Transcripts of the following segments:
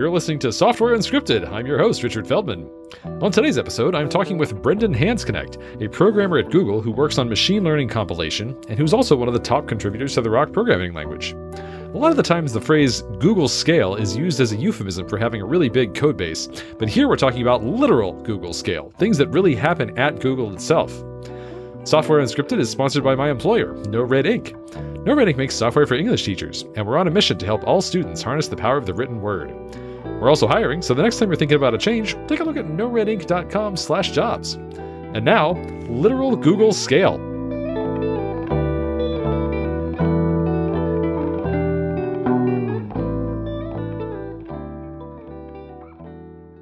You're listening to Software Unscripted. I'm your host, Richard Feldman. On today's episode, I'm talking with Brendan Hansknecht, a programmer at Google who works on machine learning compilation and who's also one of the top contributors to the Roc programming language. A lot of the times, the phrase Google scale is used as a euphemism for having a really big code base, but here we're talking about literal Google scale, things that really happen at Google itself. Software Unscripted is sponsored by my employer, NoRedInk. No Red Ink makes software for English teachers, and we're on a mission to help all students harness the power of the written word. We're also hiring, so the next time you're thinking about a change, take a look at noredink.com/jobs. And now, literal Google scale.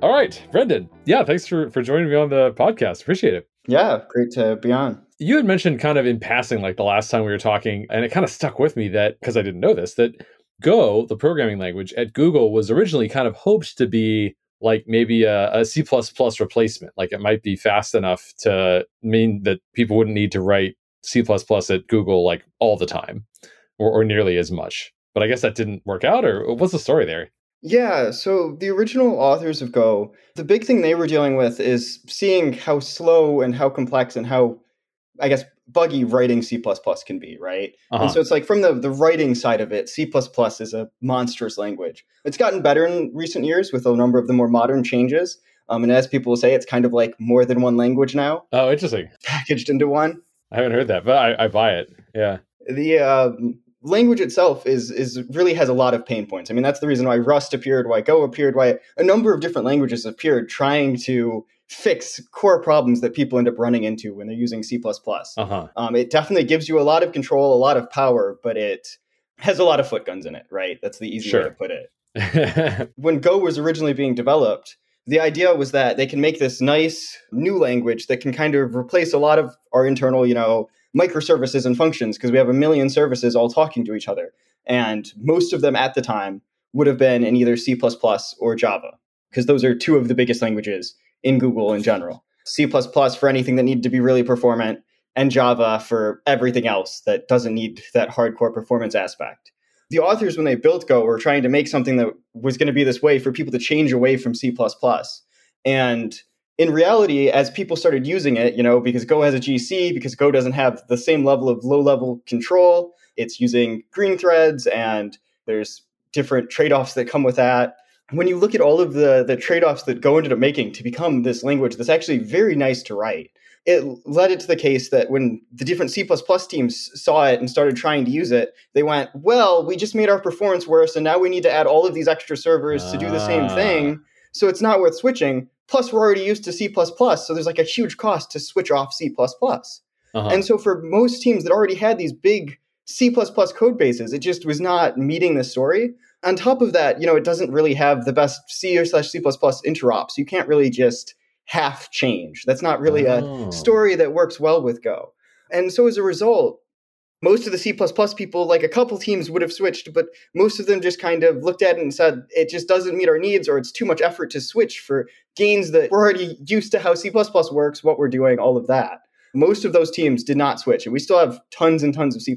All right, Brendan. Yeah, thanks for for joining me on the podcast. Appreciate it. Yeah, great to be on. You had mentioned kind of in passing, like the last time we were talking, and it kind of stuck with me that because I didn't know this, that Go, the programming language at Google, was originally kind of hoped to be like maybe a, C replacement. Like it might be fast enough to mean that people wouldn't need to write C at Google like all the time or, or nearly as much. But I guess that didn't work out, or what's the story there? Yeah, so the original authors of Go, the big thing they were dealing with is seeing how slow and how complex and how, I guess, buggy writing C can be, right? Uh-huh. And so it's like from the, the writing side of it, C is a monstrous language. It's gotten better in recent years with a number of the more modern changes. Um, and as people say, it's kind of like more than one language now. Oh, interesting. Packaged into one. I haven't heard that, but I, I buy it. Yeah. The uh, language itself is is really has a lot of pain points. I mean, that's the reason why Rust appeared, why Go appeared, why a number of different languages appeared, trying to fix core problems that people end up running into when they're using C++. Uh-huh. Um, it definitely gives you a lot of control, a lot of power, but it has a lot of foot guns in it, right? That's the easy sure. way to put it. when Go was originally being developed, the idea was that they can make this nice new language that can kind of replace a lot of our internal, you know, microservices and functions because we have a million services all talking to each other. And most of them at the time would have been in either C or Java because those are two of the biggest languages in Google in general. C for anything that needed to be really performant, and Java for everything else that doesn't need that hardcore performance aspect. The authors, when they built Go, were trying to make something that was going to be this way for people to change away from C. And in reality, as people started using it, you know, because Go has a GC, because Go doesn't have the same level of low level control, it's using green threads and there's different trade offs that come with that. When you look at all of the, the trade offs that go into the making to become this language that's actually very nice to write, it led it to the case that when the different C teams saw it and started trying to use it, they went, well, we just made our performance worse, and now we need to add all of these extra servers to do the same thing. So it's not worth switching. Plus, we're already used to C, so there's like a huge cost to switch off C. Uh-huh. And so, for most teams that already had these big C code bases, it just was not meeting the story. On top of that, you know, it doesn't really have the best C or slash C interops. You can't really just half change. That's not really oh. a story that works well with Go. And so, as a result, most of the C people, like a couple teams, would have switched, but most of them just kind of looked at it and said, it just doesn't meet our needs, or it's too much effort to switch for gains that we're already used to how C works, what we're doing, all of that. Most of those teams did not switch, and we still have tons and tons of C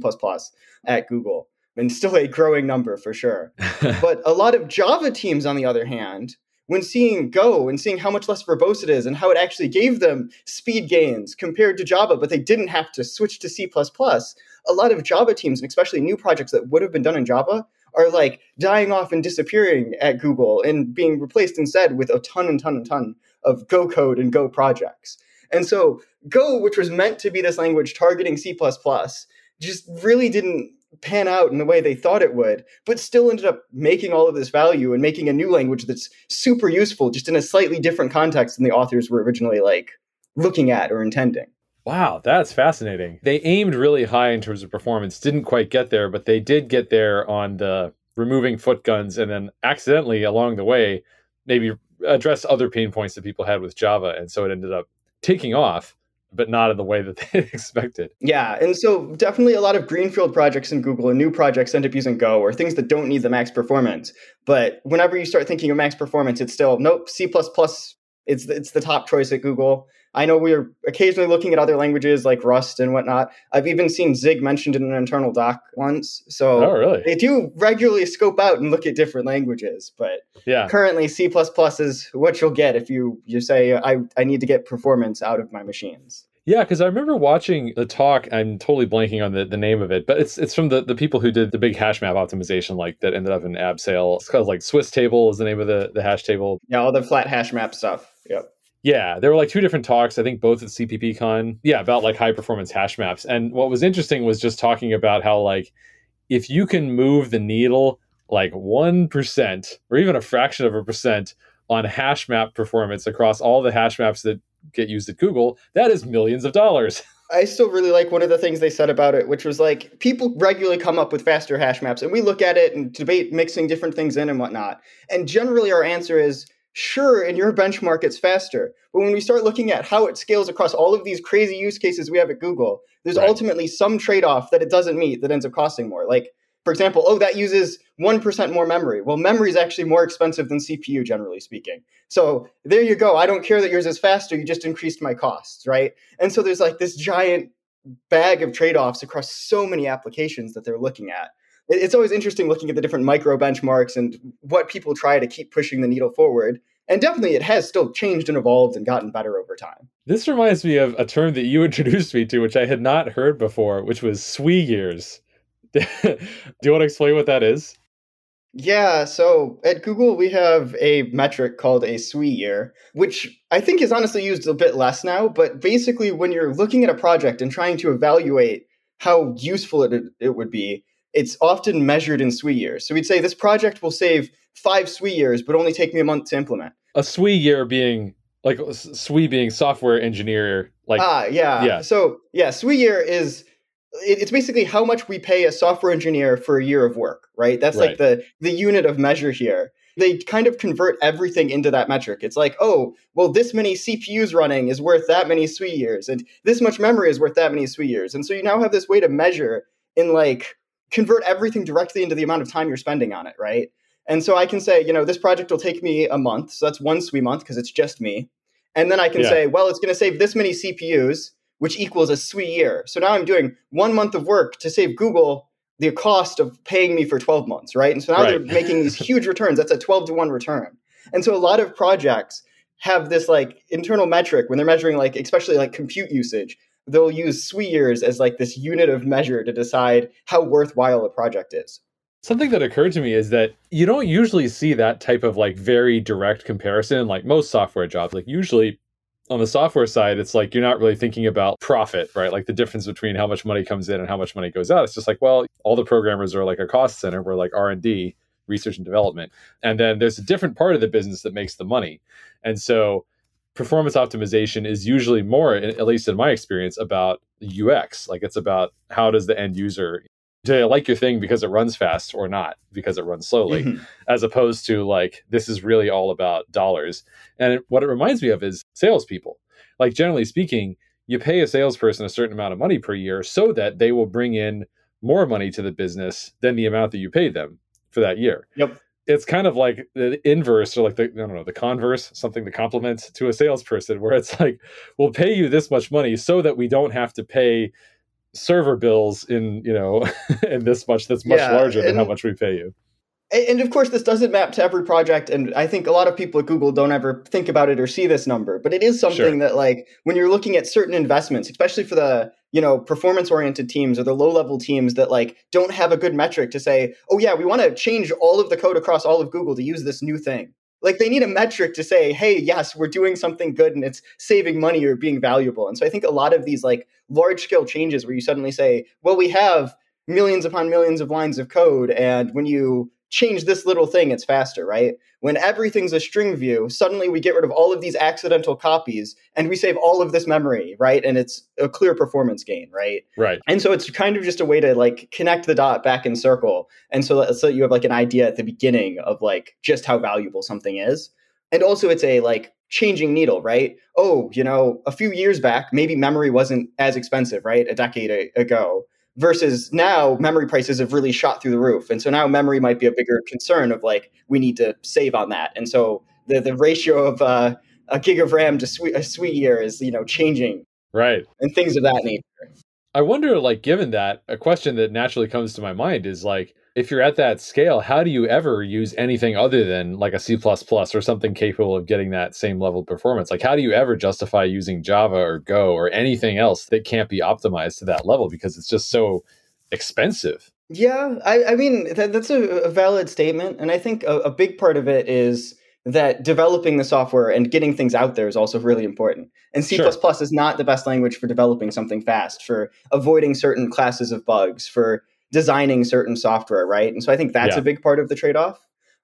at Google, and still a growing number for sure. but a lot of Java teams, on the other hand, when seeing Go and seeing how much less verbose it is and how it actually gave them speed gains compared to Java, but they didn't have to switch to C, a lot of Java teams, and especially new projects that would have been done in Java, are like dying off and disappearing at Google and being replaced instead with a ton and ton and ton of Go code and Go projects. And so Go, which was meant to be this language targeting C, just really didn't pan out in the way they thought it would, but still ended up making all of this value and making a new language that's super useful, just in a slightly different context than the authors were originally like looking at or intending. Wow, that's fascinating. They aimed really high in terms of performance, didn't quite get there, but they did get there on the removing foot guns and then accidentally along the way maybe address other pain points that people had with Java. And so it ended up taking off but not in the way that they expected. Yeah, and so definitely a lot of greenfield projects in Google and new projects end up using Go or things that don't need the max performance. But whenever you start thinking of max performance, it's still nope. C plus plus. It's it's the top choice at Google. I know we're occasionally looking at other languages like Rust and whatnot. I've even seen Zig mentioned in an internal doc once. So oh, really? they do regularly scope out and look at different languages. But yeah. currently, C is what you'll get if you, you say, I, I need to get performance out of my machines. Yeah, because I remember watching the talk. I'm totally blanking on the, the name of it, but it's it's from the, the people who did the big hash map optimization, like that ended up in Abseil. It's called like Swiss table is the name of the, the hash table. Yeah, all the flat hash map stuff. Yep. Yeah, there were like two different talks, I think both at CppCon. Yeah, about like high performance hash maps. And what was interesting was just talking about how like if you can move the needle like 1% or even a fraction of a percent on hash map performance across all the hash maps that get used at Google, that is millions of dollars. I still really like one of the things they said about it, which was like people regularly come up with faster hash maps, and we look at it and debate mixing different things in and whatnot. And generally, our answer is sure, in your benchmark, it's faster. But when we start looking at how it scales across all of these crazy use cases we have at Google, there's right. ultimately some trade off that it doesn't meet that ends up costing more. Like for example, oh, that uses 1% more memory. Well, memory is actually more expensive than CPU, generally speaking. So there you go. I don't care that yours is faster. You just increased my costs, right? And so there's like this giant bag of trade offs across so many applications that they're looking at. It's always interesting looking at the different micro benchmarks and what people try to keep pushing the needle forward. And definitely it has still changed and evolved and gotten better over time. This reminds me of a term that you introduced me to, which I had not heard before, which was SWE years. Do you want to explain what that is? Yeah, so at Google, we have a metric called a SWE year, which I think is honestly used a bit less now. But basically, when you're looking at a project and trying to evaluate how useful it, it would be, it's often measured in SWE years. So we'd say this project will save five SWE years, but only take me a month to implement. A SWE year being like SWE being software engineer, like ah, yeah, yeah. So yeah, SWE year is it's basically how much we pay a software engineer for a year of work, right? That's right. like the the unit of measure here. They kind of convert everything into that metric. It's like, oh, well, this many CPUs running is worth that many SWE years, and this much memory is worth that many SWE years. And so you now have this way to measure in like convert everything directly into the amount of time you're spending on it, right? And so I can say, you know, this project will take me a month, so that's one SWE month because it's just me. And then I can yeah. say, well, it's going to save this many CPUs which equals a SWE year. So now I'm doing one month of work to save Google the cost of paying me for 12 months, right? And so now right. they're making these huge returns. That's a 12 to 1 return. And so a lot of projects have this like internal metric when they're measuring like especially like compute usage they'll use SWE years as like this unit of measure to decide how worthwhile a project is something that occurred to me is that you don't usually see that type of like very direct comparison like most software jobs like usually on the software side, it's like you're not really thinking about profit, right? Like the difference between how much money comes in and how much money goes out. It's just like, well, all the programmers are like a cost center. We're like R and D, research and development, and then there's a different part of the business that makes the money. And so, performance optimization is usually more, at least in my experience, about UX. Like it's about how does the end user do I like your thing because it runs fast or not because it runs slowly, mm-hmm. as opposed to like this is really all about dollars. And it, what it reminds me of is salespeople. Like generally speaking, you pay a salesperson a certain amount of money per year so that they will bring in more money to the business than the amount that you paid them for that year. Yep. It's kind of like the inverse or like the I don't know, the converse, something to complement to a salesperson where it's like, we'll pay you this much money so that we don't have to pay server bills in you know in this much that's much yeah, larger than how much we pay you and of course this doesn't map to every project and i think a lot of people at google don't ever think about it or see this number but it is something sure. that like when you're looking at certain investments especially for the you know performance oriented teams or the low level teams that like don't have a good metric to say oh yeah we want to change all of the code across all of google to use this new thing. Like they need a metric to say hey yes we're doing something good and it's saving money or being valuable. And so i think a lot of these like large scale changes where you suddenly say well we have millions upon millions of lines of code and when you change this little thing, it's faster, right? When everything's a string view, suddenly we get rid of all of these accidental copies and we save all of this memory, right? And it's a clear performance gain, right? Right. And so it's kind of just a way to like connect the dot back in circle. And so, that, so you have like an idea at the beginning of like just how valuable something is. And also it's a like changing needle, right? Oh, you know, a few years back, maybe memory wasn't as expensive, right? A decade ago versus now memory prices have really shot through the roof. And so now memory might be a bigger concern of like we need to save on that. And so the, the ratio of uh, a gig of RAM to SWE, a SWE year is you know changing. Right. And things of that nature. I wonder, like, given that, a question that naturally comes to my mind is like, if you're at that scale, how do you ever use anything other than like a C or something capable of getting that same level of performance? Like, how do you ever justify using Java or Go or anything else that can't be optimized to that level because it's just so expensive? Yeah, I, I mean, that, that's a, a, valid statement. And I think a, a big part of it is that developing the software and getting things out there is also really important. And C++ sure. is not the best language for developing something fast, for avoiding certain classes of bugs, for designing certain software, right? And so I think that's yeah. a big part of the trade off.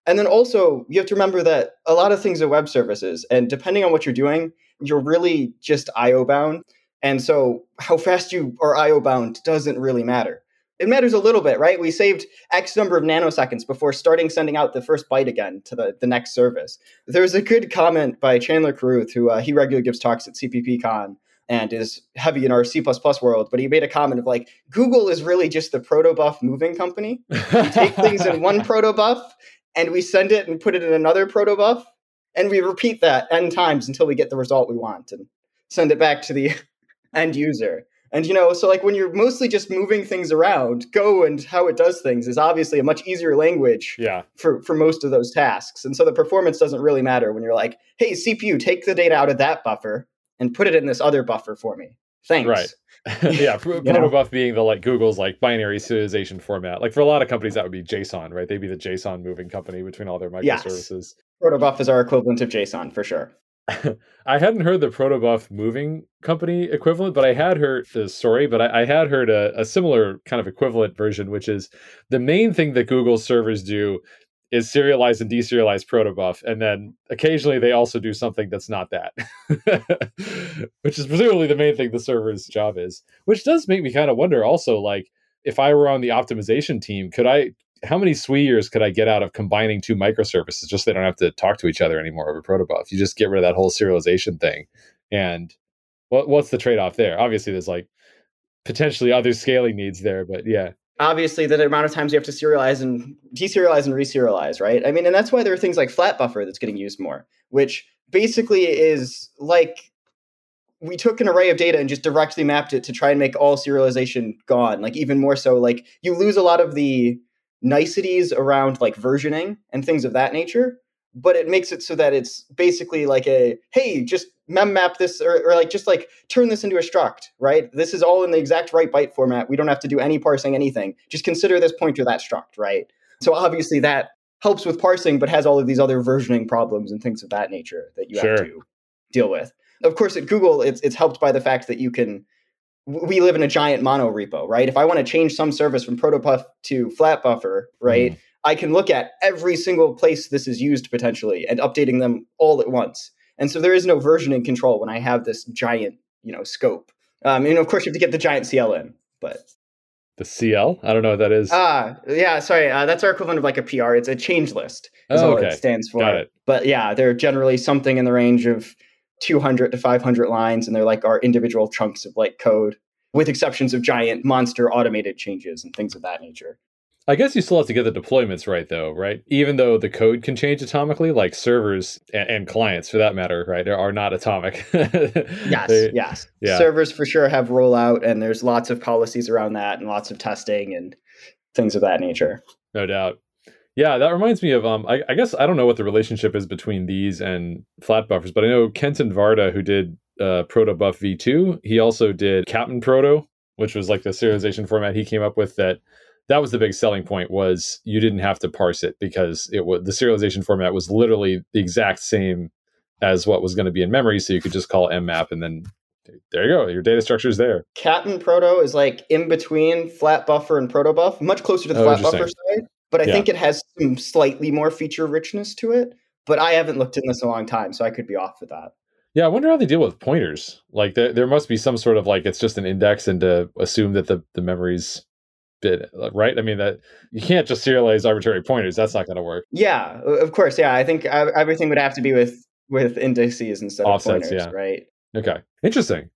And then also, you have to remember that a lot of things are web services, and depending on what you're doing, you're really just IO bound. And so, how fast you are IO bound doesn't really matter. It matters a little bit, right? We saved X number of nanoseconds before starting sending out the first byte again to the, the next service. There's a good comment by Chandler Carruth, who uh, he regularly gives talks at CppCon, and is heavy in our C++ world, but he made a comment of like, Google is really just the protobuf moving company. We take things in one protobuf and we send it and put it in another protobuf, and we repeat that n times until we get the result we want and send it back to the end user. And you know, so like when you're mostly just moving things around, Go and how it does things is obviously a much easier language yeah. for for most of those tasks. And so the performance doesn't really matter when you're like, "Hey, CPU, take the data out of that buffer and put it in this other buffer for me. Thanks. Right. yeah, protobuf being the like Google's like binary serialization format. Like for a lot of companies, that would be JSON, right? They'd be the JSON moving company between all their microservices. Yes. Protobuf is our equivalent of JSON for sure. I hadn't heard the protobuf moving company equivalent, but I had heard the story, but I, I had heard a, a, similar kind of equivalent version, which is the main thing that Google servers do is serialize and deserialize protobuf and then occasionally they also do something that's not that which is presumably the main thing the server's job is which does make me kind of wonder also like if i were on the optimization team could i how many SWE years could i get out of combining two microservices just so they don't have to talk to each other anymore over protobuf you just get rid of that whole serialization thing and what, what's the trade-off there? Obviously there's like potentially other scaling needs there but yeah obviously the amount of times you have to serialize and deserialize and reserialize, right? I mean, and that's why there are things like flat buffer that's getting used more, which basically is like we took an array of data and just directly mapped it to try and make all serialization gone. Like even more so, like you lose a lot of the niceties around like versioning and things of that nature but it makes it so that it's basically like a hey just mem map this or, or, like just like turn this into a struct right? This is all in the exact right byte format. We don't have to do any parsing anything. Just consider this pointer that struct right? So obviously that helps with parsing but has all of these other versioning problems and things of that nature that you sure. have to deal with. Of course at google it's, it's helped by the fact that you can we live in a giant mono repo right? If i want to change some service from protobuf to flat buffer right mm I can look at every single place this is used potentially and updating them all at once. And so there is no versioning control when I have this giant, you know, scope. Um, and of course, you have to get the giant CL in, but the CL? I don't know what that is. Ah, uh, yeah, sorry. Uh, that's our equivalent of like a PR. It's a change list. Is oh, okay. it stands for. Got it. But yeah, they're generally something in the range of 200 to 500 lines, and they're like our individual chunks of like code, with exceptions of giant monster automated changes and things of that nature. I guess you still have to get the deployments right, though, right? Even though the code can change atomically, like servers and, and clients, for that matter, right, They are not atomic. yes, they, yes. Yeah. Servers for sure have rollout, and there's lots of policies around that, and lots of testing and things of that nature. No doubt. Yeah, that reminds me of um. I, I guess I don't know what the relationship is between these and flat buffers, but I know Kenton Varda, who did uh, Protobuf v2, he also did Cap'n Proto, which was like the serialization format he came up with that that was the big selling point was you didn't have to parse it because it was the serialization format was literally the exact same as what was going to be in memory so you could just call mmap and then there you go your data structure is there Cap'n proto is like in between flat buffer and protobuf much closer to the oh, flat buffer side but i yeah. think it has some slightly more feature richness to it but i haven't looked in this a long time so i could be off with that yeah, I wonder how they deal with pointers. Like there, there must be some sort of like it's just an index, and to assume that the the memory's bit right? I mean that you can't just serialize arbitrary pointers. That's not going to work. Yeah of course yeah. I think everything would have to be with with indices instead Offsets, of pointers yeah. right? Okay interesting.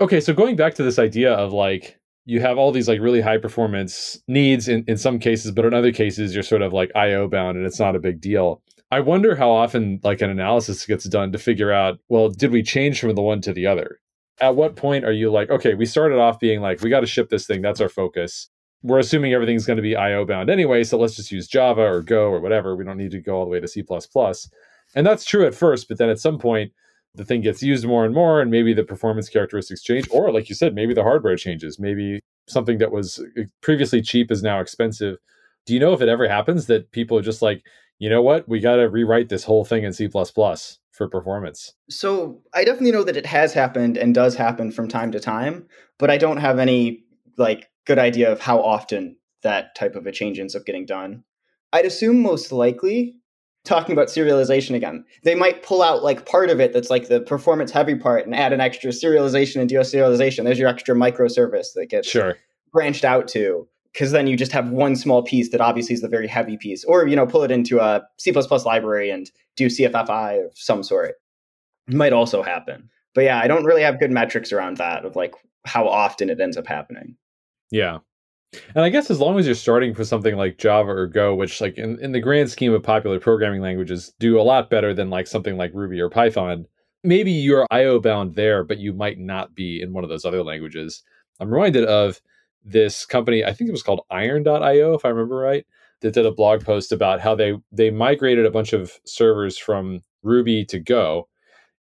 Okay so going back to this idea of like you have all these like really high performance needs in, in some cases but in other cases you're sort of like io bound and it's not a big deal. I wonder how often like an analysis gets done to figure out, well, did we change from the one to the other? At what point are you like, okay, we started off being like, we got to ship this thing, that's our focus. We're assuming everything's going to be IO bound anyway, so let's just use Java or Go or whatever. We don't need to go all the way to C. And that's true at first, but then at some point, the thing gets used more and more, and maybe the performance characteristics change, or like you said, maybe the hardware changes. Maybe something that was uh, previously cheap is now expensive. Do you know if it ever happens that people are just like, you know what, we got to rewrite this whole thing in C for performance? So I definitely know that it has happened and does happen from time to time, but I don't have any like good idea of how often that type of a change ends up getting done. I'd assume most likely talking about serialization again. They might pull out like part of it that's like the performance heavy part and add an extra serialization and deserialization. There's your extra microservice that gets sure. branched out to because then you just have one small piece that obviously is the very heavy piece or you know pull it into a c++ library and do cffi of some sort. It might also happen. But yeah i don't really have good metrics around that of like how often it ends up happening. Yeah. And i guess as long as you're starting for something like java or go which like in, in the grand scheme of popular programming languages do a lot better than like something like ruby or python maybe you're io bound there but you might not be in one of those other languages. I'm reminded of this company, I think it was called iron.io, if I remember right, that did a blog post about how they they migrated a bunch of servers from Ruby to Go.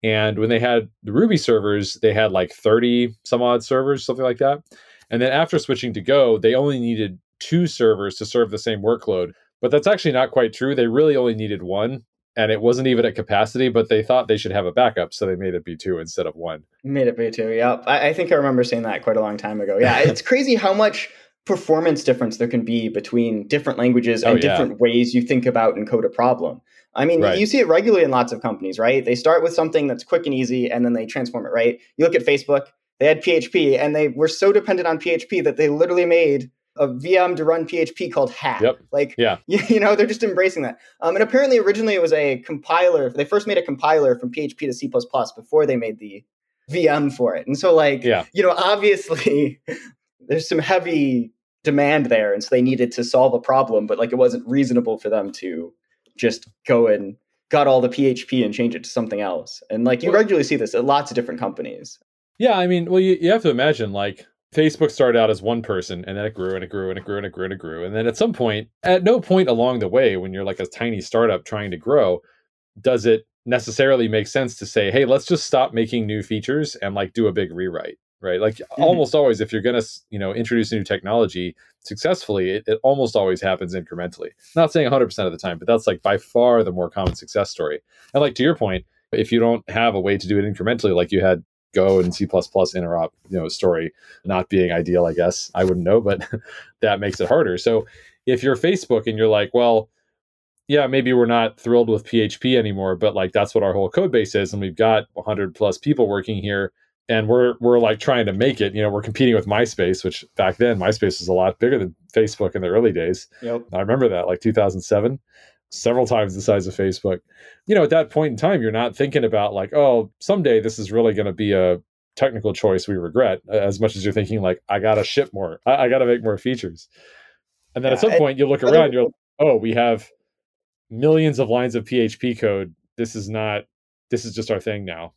And when they had the Ruby servers, they had like 30 some odd servers, something like that. And then after switching to Go, they only needed two servers to serve the same workload. But that's actually not quite true. They really only needed one and it wasn't even at capacity, but they thought they should have a backup, so they made it B2 instead of one. Made it B2, yep. I, I think I remember seeing that quite a long time ago. Yeah, it's crazy how much performance difference there can be between different languages oh, and oh, yeah. different ways you think about and code a problem. I mean, right. you see it regularly in lots of companies, right? They start with something that's quick and easy, and then they transform it, right? You look at Facebook, they had PHP, and they were so dependent on PHP that they literally made a VM to run PHP called Hack. Yep. Like, yeah. You, you, know, they're just embracing that. Um, and apparently, originally it was a compiler. They first made a compiler from PHP to C before they made the VM for it. And so, like, yeah. you know, obviously there's some heavy demand there, and so they needed to solve a problem, but like it wasn't reasonable for them to just go and got all the PHP and change it to something else. And like you well, regularly see this at lots of different companies. Yeah, I mean, well, you, you have to imagine like Facebook started out as one person and then it grew and it grew and it grew and it grew and it grew. And then at some point, at no point along the way, when you're like a tiny startup trying to grow, does it necessarily make sense to say, hey, let's just stop making new features and like do a big rewrite, right? Like mm-hmm. almost always, if you're going to, you know, introduce a new technology successfully, it, it almost always happens incrementally. Not saying 100% of the time, but that's like by far the more common success story. And like to your point, if you don't have a way to do it incrementally, like you had Go and C++ interop, you know, story not being ideal, I guess. I wouldn't know, but that makes it harder. So if you're Facebook and you're like, well, yeah, maybe we're not thrilled with PHP anymore, but like that's what our whole code base is, and we've got 100 plus people working here, and we're we're like trying to make it. You know, we're competing with MySpace, which back then MySpace was a lot bigger than Facebook in the early days. Yep. I remember that, like 2007 several times the size of Facebook. You know, at that point in time, you're not thinking about like, oh, someday this is really going to be a technical choice we regret, as much as you're thinking like, I got to ship more, I, I got to make more features. And then yeah, at some point, you look around, you're like, oh, we have millions of lines of PHP code. This is not. This is just our thing now.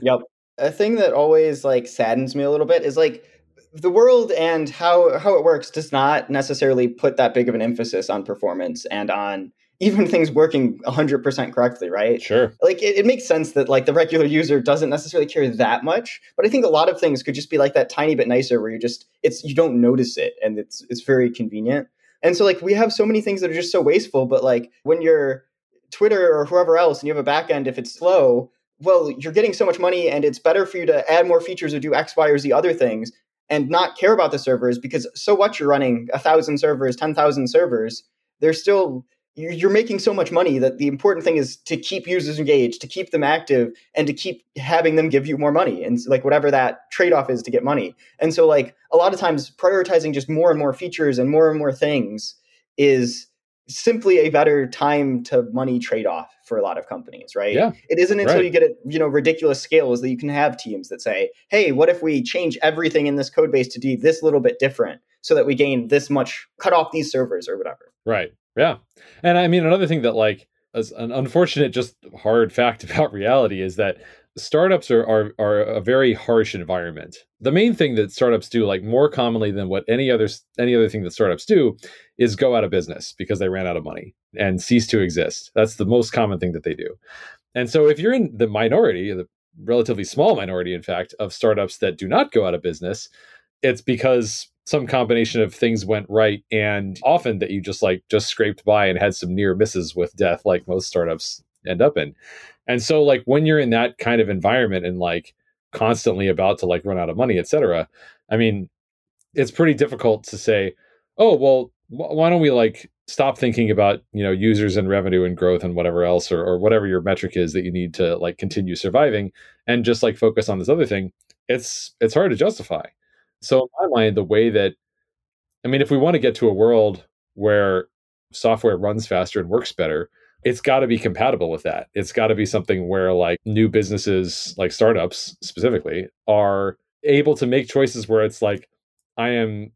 yep. A thing that always like saddens me a little bit is like the world and how how it works does not necessarily put that big of an emphasis on performance and on even things working 100% correctly right? Sure. Like it, it, makes sense that like the regular user doesn't necessarily care that much but i think a lot of things could just be like that tiny bit nicer where you just it's you don't notice it and it's it's very convenient. And so like we have so many things that are just so wasteful but like when you're twitter or whoever else and you have a backend if it's slow well you're getting so much money and it's better for you to add more features or do x y or z other things and not care about the servers because so what? You're running a thousand servers 10000 servers. They're still you're making so much money that the important thing is to keep users engaged, to keep them active, and to keep having them give you more money, and like whatever that trade off is to get money. And so, like a lot of times, prioritizing just more and more features and more and more things is simply a better time to money trade off for a lot of companies, right? Yeah. It isn't until right. you get at you know ridiculous scales that you can have teams that say, "Hey, what if we change everything in this code base to be this little bit different so that we gain this much, cut off these servers or whatever." Right. Yeah. And I mean, another thing that like as an unfortunate, just hard fact about reality is that startups are, are are a very harsh environment. The main thing that startups do, like more commonly than what any other any other thing that startups do, is go out of business because they ran out of money and cease to exist. That's the most common thing that they do. And so if you're in the minority, the relatively small minority, in fact, of startups that do not go out of business, it's because some combination of things went right and often that you just like just scraped by and had some near misses with death like most startups end up in. And so like when you're in that kind of environment and like constantly about to like run out of money etc i mean it's pretty difficult to say oh well why don't we like stop thinking about you know users and revenue and growth and whatever else or, or whatever your metric is that you need to like continue surviving and just like focus on this other thing it's it's hard to justify so in my mind, the way that I mean, if we want to get to a world where software runs faster and works better, it's got to be compatible with that. It's got to be something where like new businesses, like startups specifically, are able to make choices where it's like, I am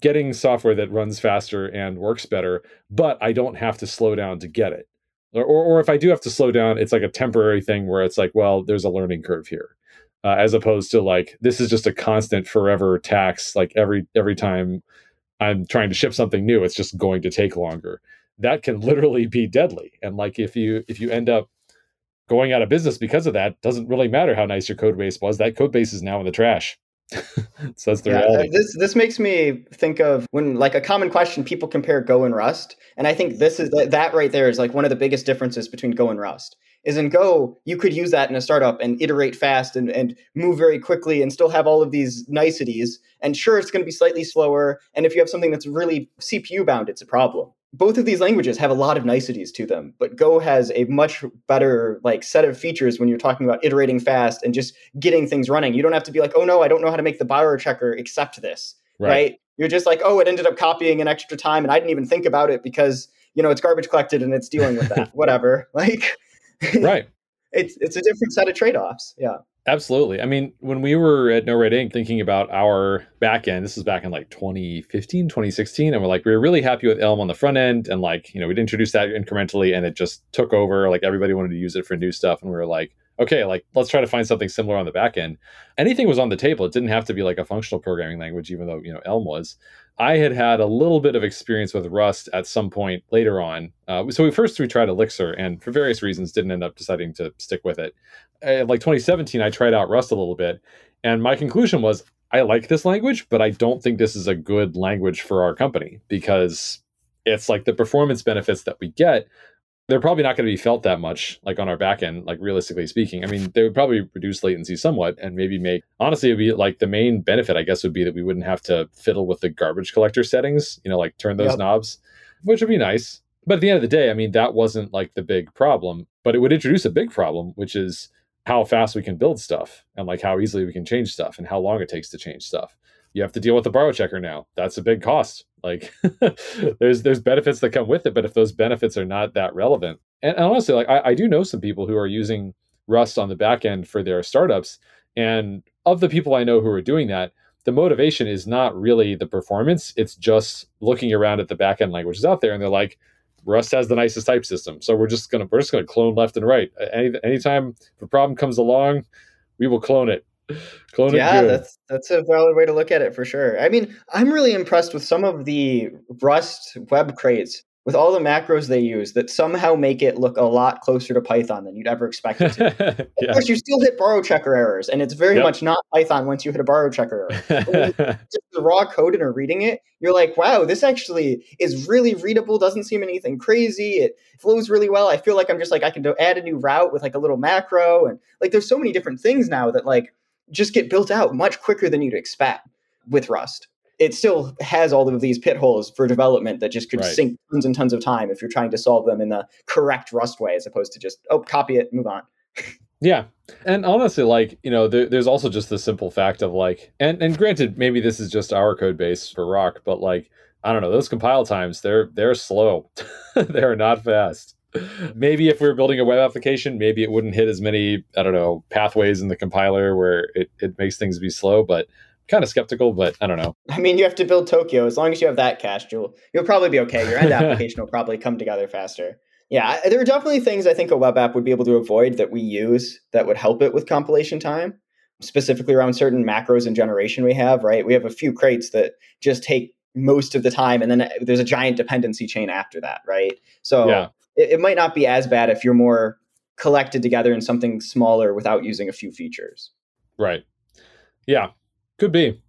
getting software that runs faster and works better, but I don't have to slow down to get it. Or, or, or if I do have to slow down, it's like a temporary thing where it's like, well, there's a learning curve here uh, as opposed to like this is just a constant forever tax like every every time i'm trying to ship something new it's just going to take longer. That can literally be deadly. And like if you if you end up going out of business because of that doesn't really matter how nice your code base was that code base is now in the trash. So that's the yeah, reality. This this makes me think of when like a common question people compare Go and Rust, and I think this is that right there is like one of the biggest differences between Go and Rust is in Go, you could use that in a startup and iterate fast and, and move very quickly and still have all of these niceties. And sure, it's going to be slightly slower. And if you have something that's really CPU bound, it's a problem. Both of these languages have a lot of niceties to them, but Go has a much better like set of features when you're talking about iterating fast and just getting things running. You don't have to be like, oh no, I don't know how to make the borrow checker accept this, right? right? You're just like, oh, it ended up copying an extra time, and I didn't even think about it because you know it's garbage collected and it's dealing with that. Whatever, like right. it's it's a different set of trade offs. Yeah. Absolutely. I mean, when we were at NoRedInk thinking about our back end, this was back in like 2015, 2016, and we're like, we were really happy with Elm on the front end. And like, you know, we'd introduced that incrementally and it just took over. Like everybody wanted to use it for new stuff. And we were like, okay, like let's try to find something similar on the back end. Anything was on the table. It didn't have to be like a functional programming language, even though, you know, Elm was. I had had a little bit of experience with Rust at some point later on. Uh, so we first we tried Elixir, and for various reasons didn't end up deciding to stick with it. Uh, like 2017, I tried out Rust a little bit, and my conclusion was I like this language, but I don't think this is a good language for our company because it's like the performance benefits that we get they're probably not going to be felt that much like on our back end like realistically speaking. I mean they would probably reduce latency somewhat and maybe make honestly it would be like the main benefit i guess would be that we wouldn't have to fiddle with the garbage collector settings you know like turn those yep. knobs which would be nice. But at the end of the day i mean that wasn't like the big problem but it would introduce a big problem which is how fast we can build stuff and like how easily we can change stuff and how long it takes to change stuff you have to deal with the borrow checker now. That's a big cost. Like there's there's benefits that come with it, but if those benefits are not that relevant, and, and honestly, like I, I do know some people who are using Rust on the back end for their startups, and of the people I know who are doing that, the motivation is not really the performance; it's just looking around at the back end languages out there, and they're like, Rust has the nicest type system, so we're just gonna we're just gonna clone left and right. Any anytime a problem comes along, we will clone it Clone yeah, that's that's a valid way to look at it for sure. I mean, I'm really impressed with some of the Rust web crates with all the macros they use that somehow make it look a lot closer to Python than you'd ever expect it to. yeah. Of course, you still hit borrow checker errors, and it's very yep. much not Python once you hit a borrow checker error. just the raw code and are reading it, you're like, wow, this actually is really readable. Doesn't seem anything crazy. It flows really well. I feel like I'm just like I can do- add a new route with like a little macro, and like there's so many different things now that like just get built out much quicker than you'd expect with Rust. It still has all of these pit holes for development that just could right. sink tons and tons of time if you're trying to solve them in the correct Rust way, as opposed to just oh copy it, move on. yeah, and honestly, like you know, there, there's also just the simple fact of like, and and granted, maybe this is just our code base for Roc, but like I don't know, those compile times they're they're slow, they're not fast maybe if we were building a web application, maybe it wouldn't hit as many, I don't know, pathways in the compiler where it, it makes things be slow, but kind of skeptical, but I don't know. I mean, you have to build Tokio. As long as you have that cached, you'll you'll probably be okay. Your end application will probably come together faster. Yeah, there are definitely things I think a web app would be able to avoid that we use that would help it with compilation time, specifically around certain macros and generation we have, right? We have a few crates that just take most of the time and then there's a giant dependency chain after that, right? So yeah. It, it might not be as bad if you're more collected together in something smaller without using a few features. Right. Yeah, could be.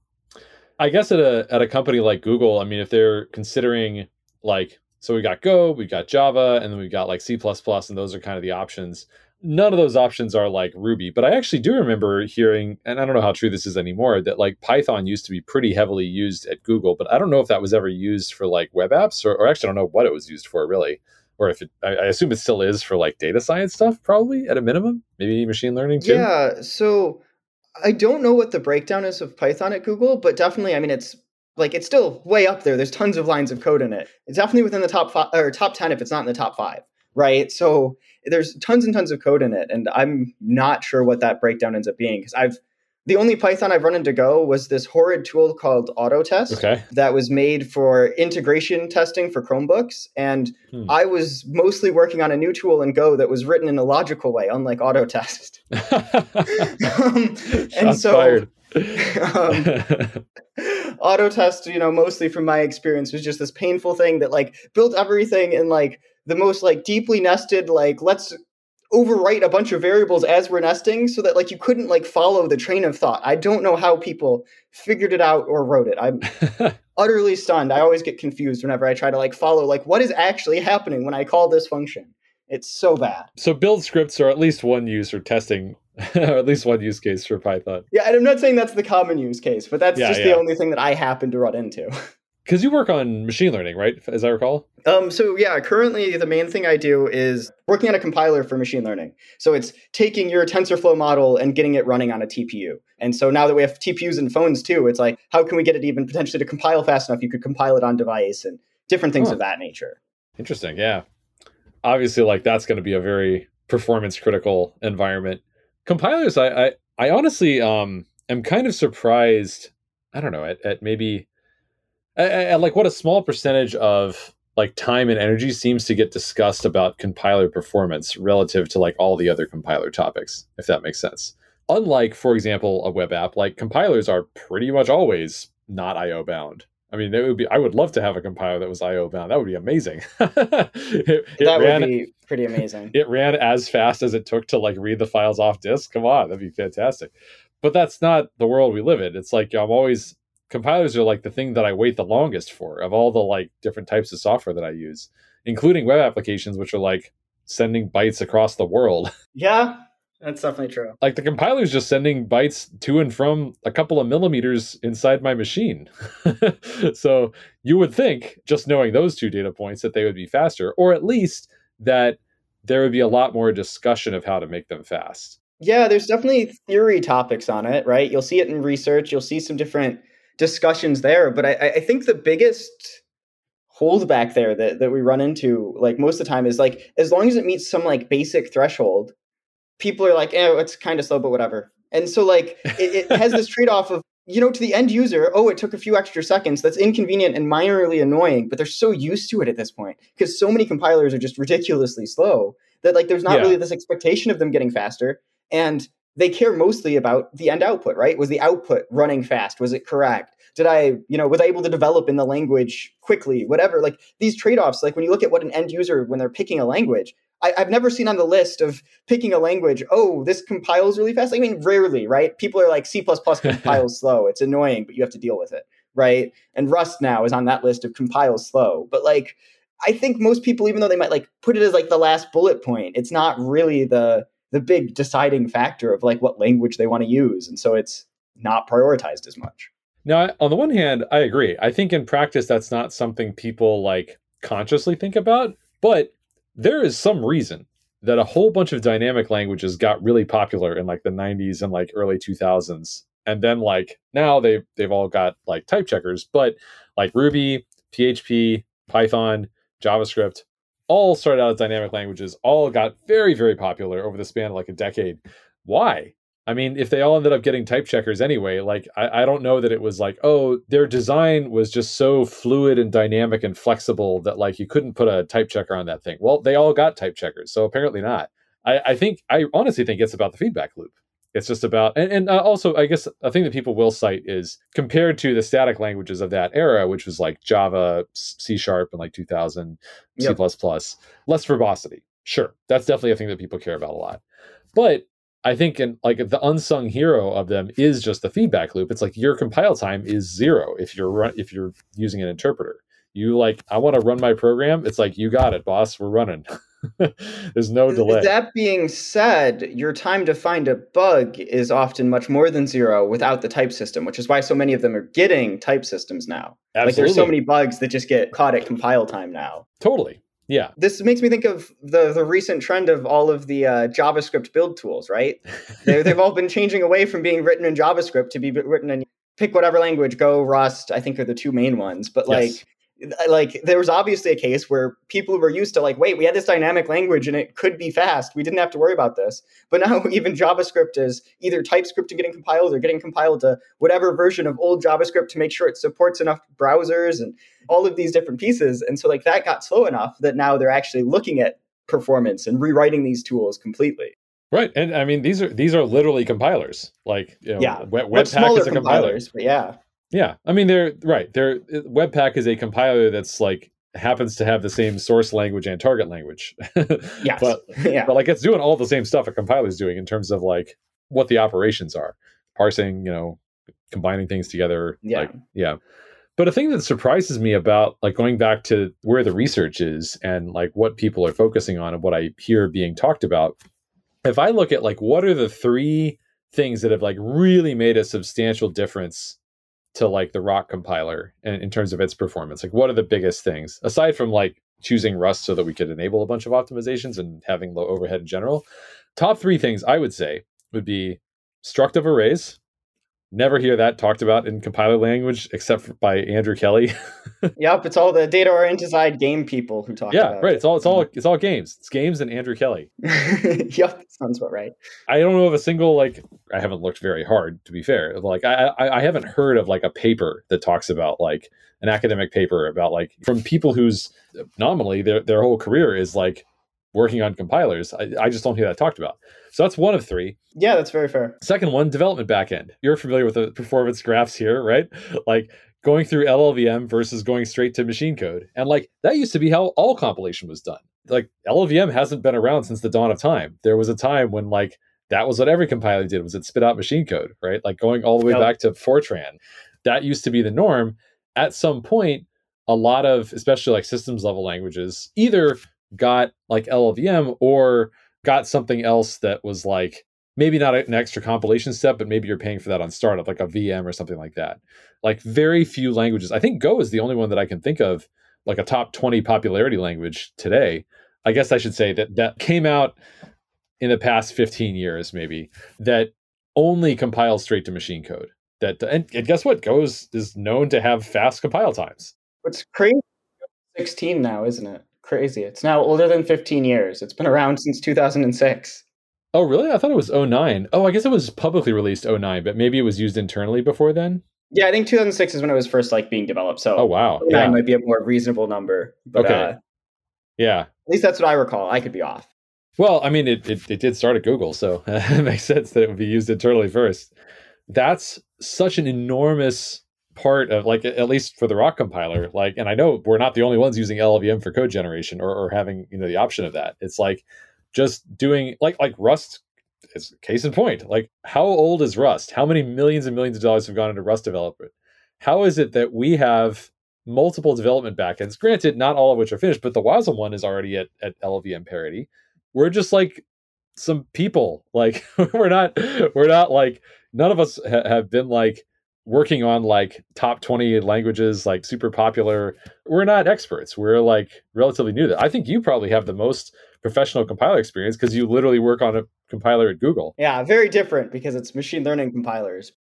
I guess at a at a company like Google, I mean, if they're considering like so we got Go, we got Java, and then we've got like C++, and those are kind of the options. None of those options are like Ruby, but I actually do remember hearing, and I don't know how true this is anymore, that like Python used to be pretty heavily used at Google, but I don't know if that was ever used for like web apps, or, or actually I don't know what it was used for really, or if it, I, I assume it still is for like data science stuff, probably at a minimum, maybe machine learning too. Yeah, so I don't know what the breakdown is of Python at Google, but definitely, I mean, it's like it's still way up there. There's tons of lines of code in it. It's definitely within the top five or top ten if it's not in the top five, right? So there's tons and tons of code in it, and I'm not sure what that breakdown ends up being because I've the only Python I've run into Go was this horrid tool called Autotest okay. that was made for integration testing for Chromebooks. And hmm. I was mostly working on a new tool in Go that was written in a logical way, unlike Autotest. um, and so um, Autotest, you know, mostly from my experience, was just this painful thing that like built everything in like the most like deeply nested, like let's overwrite a bunch of variables as we're nesting so that like you couldn't like follow the train of thought. I don't know how people figured it out or wrote it. I'm utterly stunned. I always get confused whenever I try to like follow like what is actually happening when I call this function. It's so bad. So build scripts are at least one use for testing or at least one use case for Python. Yeah, and I'm not saying that's the common use case, but that's yeah, just yeah. the only thing that I happen to run into. Because you work on machine learning, right? As I recall. Um, so yeah, currently the main thing I do is working on a compiler for machine learning. So it's taking your TensorFlow model and getting it running on a TPU. And so now that we have TPUs and phones too, it's like how can we get it even potentially to compile fast enough? You could compile it on device and different things of that nature. Interesting. Yeah. Obviously, like that's going to be a very performance critical environment. Compilers, I, I, I honestly um am kind of surprised. I don't know at, at maybe and like what a small percentage of like time and energy seems to get discussed about compiler performance relative to like all the other compiler topics if that makes sense. Unlike for example a web app like compilers are pretty much always not io bound. I mean it would be i would love to have a compiler that was io bound. That would be amazing. It, it that ran, would be pretty amazing. it ran as fast as it took to like read the files off disk? Come on that'd be fantastic. But that's not the world we live in. It's like i'm always compilers are like the thing that I wait the longest for of all the like different types of software that I use, including web applications, which are like sending bytes across the world. Yeah, that's definitely true. Like the compiler is just sending bytes to and from a couple of millimeters inside my machine. so you would think, just knowing those two data points, that they would be faster, or at least that there would be a lot more discussion of how to make them fast. Yeah, there's definitely theory topics on it, right? You'll see it in research. You'll see some different discussions there. But I, I think the biggest holdback there that, that we run into, like most of the time, is like as long as it meets some like basic threshold, people are like, oh, it's kind of slow, but whatever. And so like it, it has this trade off of you know, to the end user, oh, it took a few extra seconds. That's inconvenient and minorly annoying, but they're so used to it at this point because so many compilers are just ridiculously slow that like there's not yeah. really this expectation of them getting faster. And they care mostly about the end output, right? Was the output running fast? Was it correct? Did I, you know, was I able to develop in the language quickly? Whatever. Like these trade offs, like when you look at what an end user, when they're picking a language, I, have never seen on the list of picking a language, oh, this compiles really fast. I mean, rarely, right? People are like, C compiles slow. It's annoying, but you have to deal with it, right? And Rust now is on that list of compiles slow. But like, I think most people, even though they might like put it as like the last bullet point, it's not really the the big deciding factor of like what language they want to use and so it's not prioritized as much. Now on the one hand i agree. I think in practice that's not something people like consciously think about but there is some reason that a whole bunch of dynamic languages got really popular in like the 90s and like early 2000s and then like now they've they've all got like type checkers but like ruby php python javascript all started out as dynamic languages, all got very, very popular over the span of like a decade. Why? I mean, if they all ended up getting type checkers anyway, like I, I, don't know that it was like, oh, their design was just so fluid and dynamic and flexible that like you couldn't put a type checker on that thing. Well, they all got type checkers, so apparently not. I, I think I honestly think it's about the feedback loop. It's just about, and, and uh, also, I guess a thing that people will cite is compared to the static languages of that era, which was like Java, C Sharp, and like 2000, yep. C, less verbosity. Sure, that's definitely a thing that people care about a lot. But I think in like the unsung hero of them is just the feedback loop. It's like your compile time is zero if you're run, if you're using an interpreter. You like I want to run my program. It's like you got it, boss. We're running. There's no delay. That being said, your time to find a bug is often much more than zero without the type system, which is why so many of them are getting type systems now. Absolutely. Like there's so many bugs that just get caught at compile time now. Totally. Yeah. This makes me think of the the recent trend of all of the uh, JavaScript build tools, right? they they've all been changing away from being written in JavaScript to be written in pick whatever language, Go, Rust, I think are the two main ones. But yes like there was obviously a case where people were used to like wait we had this dynamic language and it could be fast. We didn't have to worry about this. But now even javascript is either typescript to getting compiled or getting compiled to whatever version of old javascript to make sure it supports enough browsers and all of these different pieces. And so like that got slow enough that now they're actually looking at performance and rewriting these tools completely. Right, and I mean these are these are literally compilers. Like you know, yeah, Webpack is a compiler. But yeah, yeah, I mean they're right. They're Webpack is a compiler that's like happens to have the same source language and target language. yes. but yeah. but like it's doing all the same stuff a compiler is doing in terms of like what the operations are, parsing, you know, combining things together. Yeah. Like, yeah. But a thing that surprises me about like going back to where the research is and like what people are focusing on and what I hear being talked about, if I look at like what are the three things that have like really made a substantial difference to like the Roc compiler in, in terms of its performance like what are the biggest things? Aside from like choosing rust so that we could enable a bunch of optimizations and having low overhead in general top three things i would say would be struct of arrays Never hear that talked about in compiler language except by Andrew Kelley. yep, it's all the data oriented game people who talk. About it. Yeah, right. It's all it's all it's all games. It's games and Andrew Kelley. yep, sounds about right. I don't know of a single like. I haven't looked very hard to be fair. Like I, I I haven't heard of like a paper that talks about like an academic paper about like from people whose nominally their their whole career is like working on compilers. I, I just don't hear that talked about. So that's one of three. Yeah, that's very fair. Second one, development backend. You're familiar with the performance graphs here, right? Like going through LLVM versus going straight to machine code. And like that used to be how all compilation was done. Like LLVM hasn't been around since the dawn of time. There was a time when like that was what every compiler did was it spit out machine code, right? Like going all the way yep. back to Fortran. That used to be the norm. At some point, a lot of especially like systems level languages either got like LLVM or got something else that was like maybe not an extra compilation step, but maybe you're paying for that on startup, like a VM or something like that. Like very few languages. I think Go is the only one that I can think of, like a top 20 popularity language today. I guess I should say that that came out in the past 15 years, maybe, that only compiles straight to machine code. That and, and guess what? Go is, is known to have fast compile times. What's crazy 16 now, isn't it? Crazy. It's now older than 15 years. It's been around since 2006. Oh, really? I thought it was 09. Oh, I guess it was publicly released 09, but maybe it was used internally before then. Yeah, I think 2006 is when it was first like being developed. So, oh wow, 09 yeah. might be a more reasonable number. But, okay. Uh, yeah. At least that's what I recall. I could be off. Well, I mean, it, it, it did start at Google, so it makes sense that it would be used internally first. That's such an enormous part of like at least for the Roc compiler like and i know we're not the only ones using llvm for code generation or, or having you know the option of that. It's like just doing like like rust is case in point. Like how old is rust? How many millions and millions of dollars have gone into rust development? How is it that we have multiple development backends? Granted not all of which are finished but the wasm one is already at, at llvm parity. We're just like some people. Like we're not we're not like none of us ha- have been like working on like top 20 languages like super popular we're not experts we're like relatively new That i think you probably have the most professional compiler experience because you literally work on a compiler at google yeah very different because it's machine learning compilers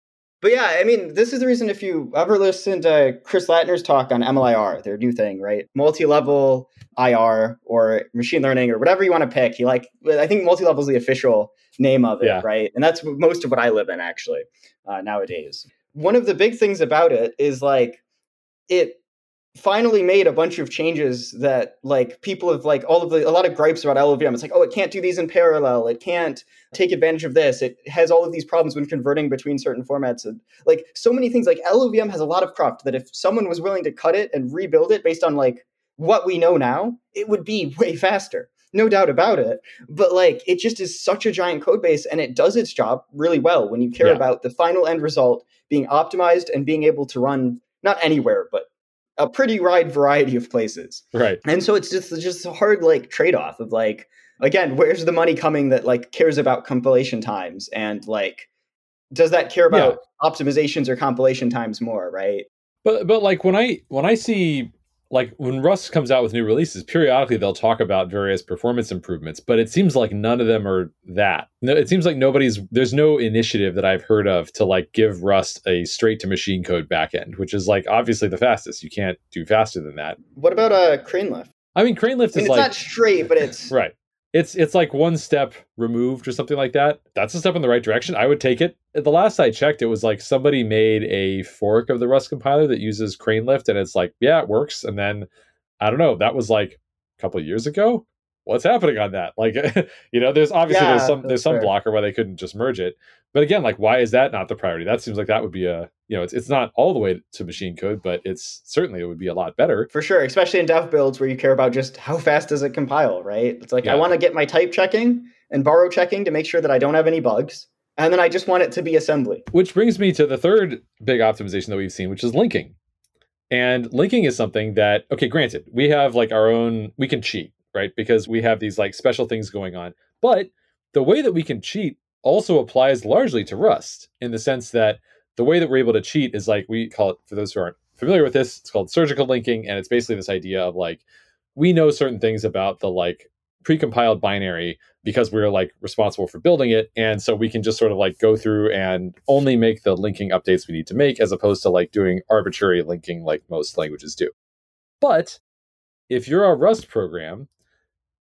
but yeah, I mean, this is the reason if you ever listen to Chris Lattner's talk on MLIR, their new thing, right? Multi-level IR or machine learning or whatever you want to pick. He like, I think multi-level is the official name of it, yeah. right? And that's most of what I live in actually uh, nowadays. One of the big things about it is like it finally made a bunch of changes that like people have like all of the a lot of gripes about LLVM. It's like, oh, it can't do these in parallel. It can't take advantage of this. It has all of these problems when converting between certain formats and like so many things. Like LLVM has a lot of cruft that if someone was willing to cut it and rebuild it based on like what we know now, it would be way faster. No doubt about it. But like it just is such a giant code base and it does its job really well when you care yeah. about the final end result being optimized and being able to run not anywhere, but a pretty wide variety of places. Right. And so it's just just a hard like trade-off of like again, where's the money coming that like cares about compilation times and like does that care about yeah. optimizations or compilation times more, right? But but like when I when I see like when Rust comes out with new releases, periodically they'll talk about various performance improvements, but it seems like none of them are that. It seems like nobody's there's no initiative that I've heard of to like give Rust a straight to machine code backend, which is like obviously the fastest. You can't do faster than that. What about a uh, Cranelift? I mean, Cranelift I mean, is it's like not straight, but it's right it's it's like one step removed or something like that. That's a step in the right direction. I would take it. The last I checked, it was like somebody made a fork of the Rust compiler that uses Cranelift, and it's like, yeah, it works. And then I don't know, that was like a couple years ago. What's happening on that? Like, you know, there's obviously yeah, there's some there's some fair. blocker why they couldn't just merge it. But again, like, why is that not the priority? That seems like that would be a you know, it's it's not all the way to machine code, but it's certainly it would be a lot better. For sure, especially in dev builds where you care about just how fast does it compile, right? It's like yeah. I want to get my type checking and borrow checking to make sure that I don't have any bugs. And then I just want it to be assembly. Which brings me to the third big optimization that we've seen, which is linking. And linking is something that, okay, granted, we have like our own, we can cheat, right? Because we have these like special things going on. But the way that we can cheat also applies largely to Rust in the sense that the way that we're able to cheat is like we call it, for those who aren't familiar with this, it's called surgical linking. And it's basically this idea of like, we know certain things about the like precompiled binary because we're like responsible for building it and so we can just sort of like go through and only make the linking updates we need to make as opposed to like doing arbitrary linking like most languages do but if you're a rust program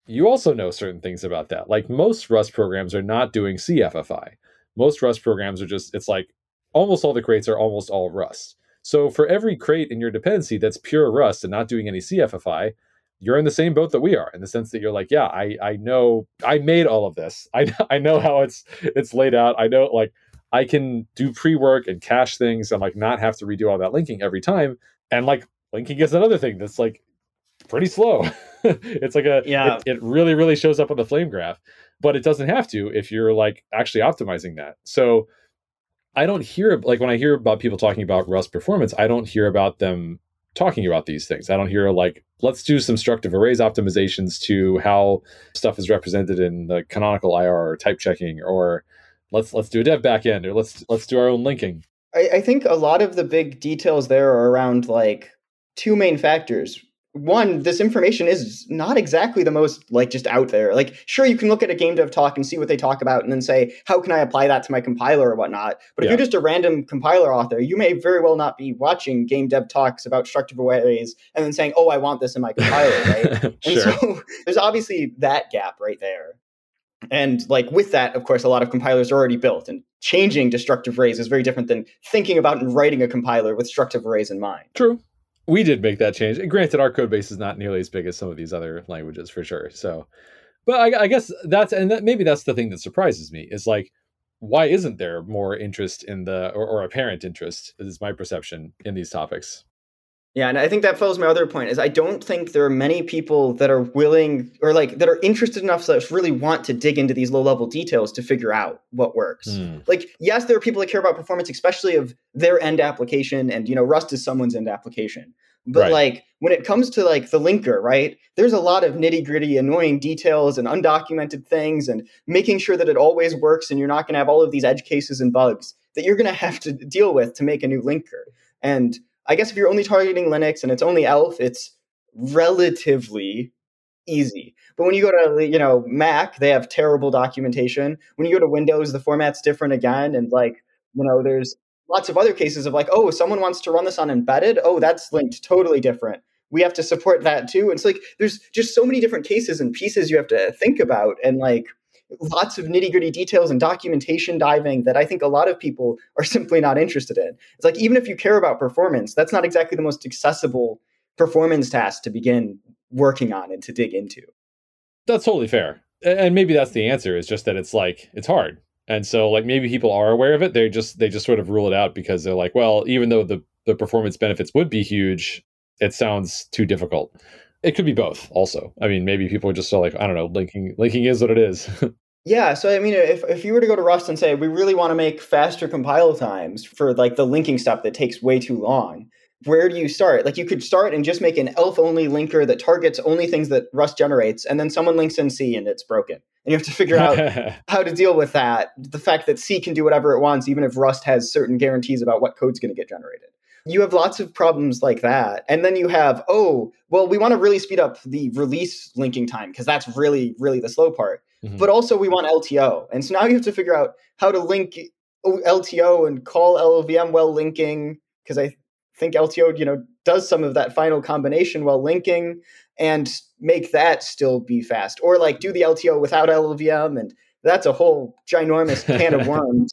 you also know certain things about that. Like most rust programs are not doing cffi most rust programs are just it's like almost all the crates are almost all rust. So for every crate in your dependency that's pure rust and not doing any cffi you're in the same boat that we are in the sense that you're like yeah i i know i made all of this. I i know how it's it's laid out. I know like i can do pre-work and cache things and like not have to redo all that linking every time. And like linking is another thing that's like pretty slow it's like a yeah it, it really really shows up on the flame graph but it doesn't have to if you're like actually optimizing that so i don't hear like when i hear about people talking about rust performance i don't hear about them talking about these things. I don't hear like, let's do some struct of arrays optimizations to how stuff is represented in the canonical IR or type checking, or let's let's do a dev backend, or let's let's do our own linking. I, I think a lot of the big details there are around like two main factors one, this information is not exactly the most like just out there. Like, sure, you can look at a game dev talk and see what they talk about and then say, how can I apply that to my compiler or whatnot? But yeah. if you're just a random compiler author, you may very well not be watching game dev talks about structured arrays and then saying, oh, I want this in my compiler, right? sure. And so there's obviously that gap right there. And like with that, of course, a lot of compilers are already built and changing destructive arrays is very different than thinking about and writing a compiler with structured arrays in mind. True we did make that change. Granted, our code base is not nearly as big as some of these other languages for sure. So, but I, I guess that's and that, maybe that's the thing that surprises me is like, why isn't there more interest in the or, or apparent interest? Is my perception in these topics. Yeah, and I think that follows my other point is I don't think there are many people that are willing or like that are interested enough that really want to dig into these low level details to figure out what works. Mm. Like, yes, there are people that care about performance, especially of their end application, and you know, Rust is someone's end application. But right. like when it comes to like the linker, right? There's a lot of nitty gritty, annoying details and undocumented things, and making sure that it always works, and you're not going to have all of these edge cases and bugs that you're going to have to deal with to make a new linker. And I guess if you're only targeting Linux and it's only ELF, it's relatively easy. But when you go to you know Mac, they have terrible documentation. When you go to Windows, the format's different again, and like you know there's lots of other cases of like, oh, someone wants to run this on embedded. Oh, that's linked totally different. We have to support that too. It's like there's just so many different cases and pieces you have to think about, and like lots of nitty gritty details and documentation diving that I think a lot of people are simply not interested in. It's like even if you care about performance, that's not exactly the most accessible performance task to begin working on and to dig into. That's totally fair. And maybe that's the answer is just that it's like it's hard. And so like maybe people are aware of it. They just they just sort of rule it out because they're like, well, even though the the performance benefits would be huge, it sounds too difficult. It could be both also. I mean, maybe people are just so like, I don't know, linking linking is what it is. yeah, so I mean if if you were to go to Rust and say we really want to make faster compile times for like the linking stuff that takes way too long, where do you start? Like you could start and just make an elf only linker that targets only things that Rust generates, and then someone links in C and it's broken and you have to figure out how to deal with that. The fact that C can do whatever it wants, even if Rust has certain guarantees about what code's going to get generated. You have lots of problems like that. And then you have, oh, well, we want to really speed up the release linking time because that's really, really the slow part. Mm-hmm. But also, we want LTO. And so now you have to figure out how to link LTO and call LLVM while linking because I think LTO, you know, does some of that final combination while linking and make that still be fast or like do the LTO without LLVM and that's a whole ginormous can of worms.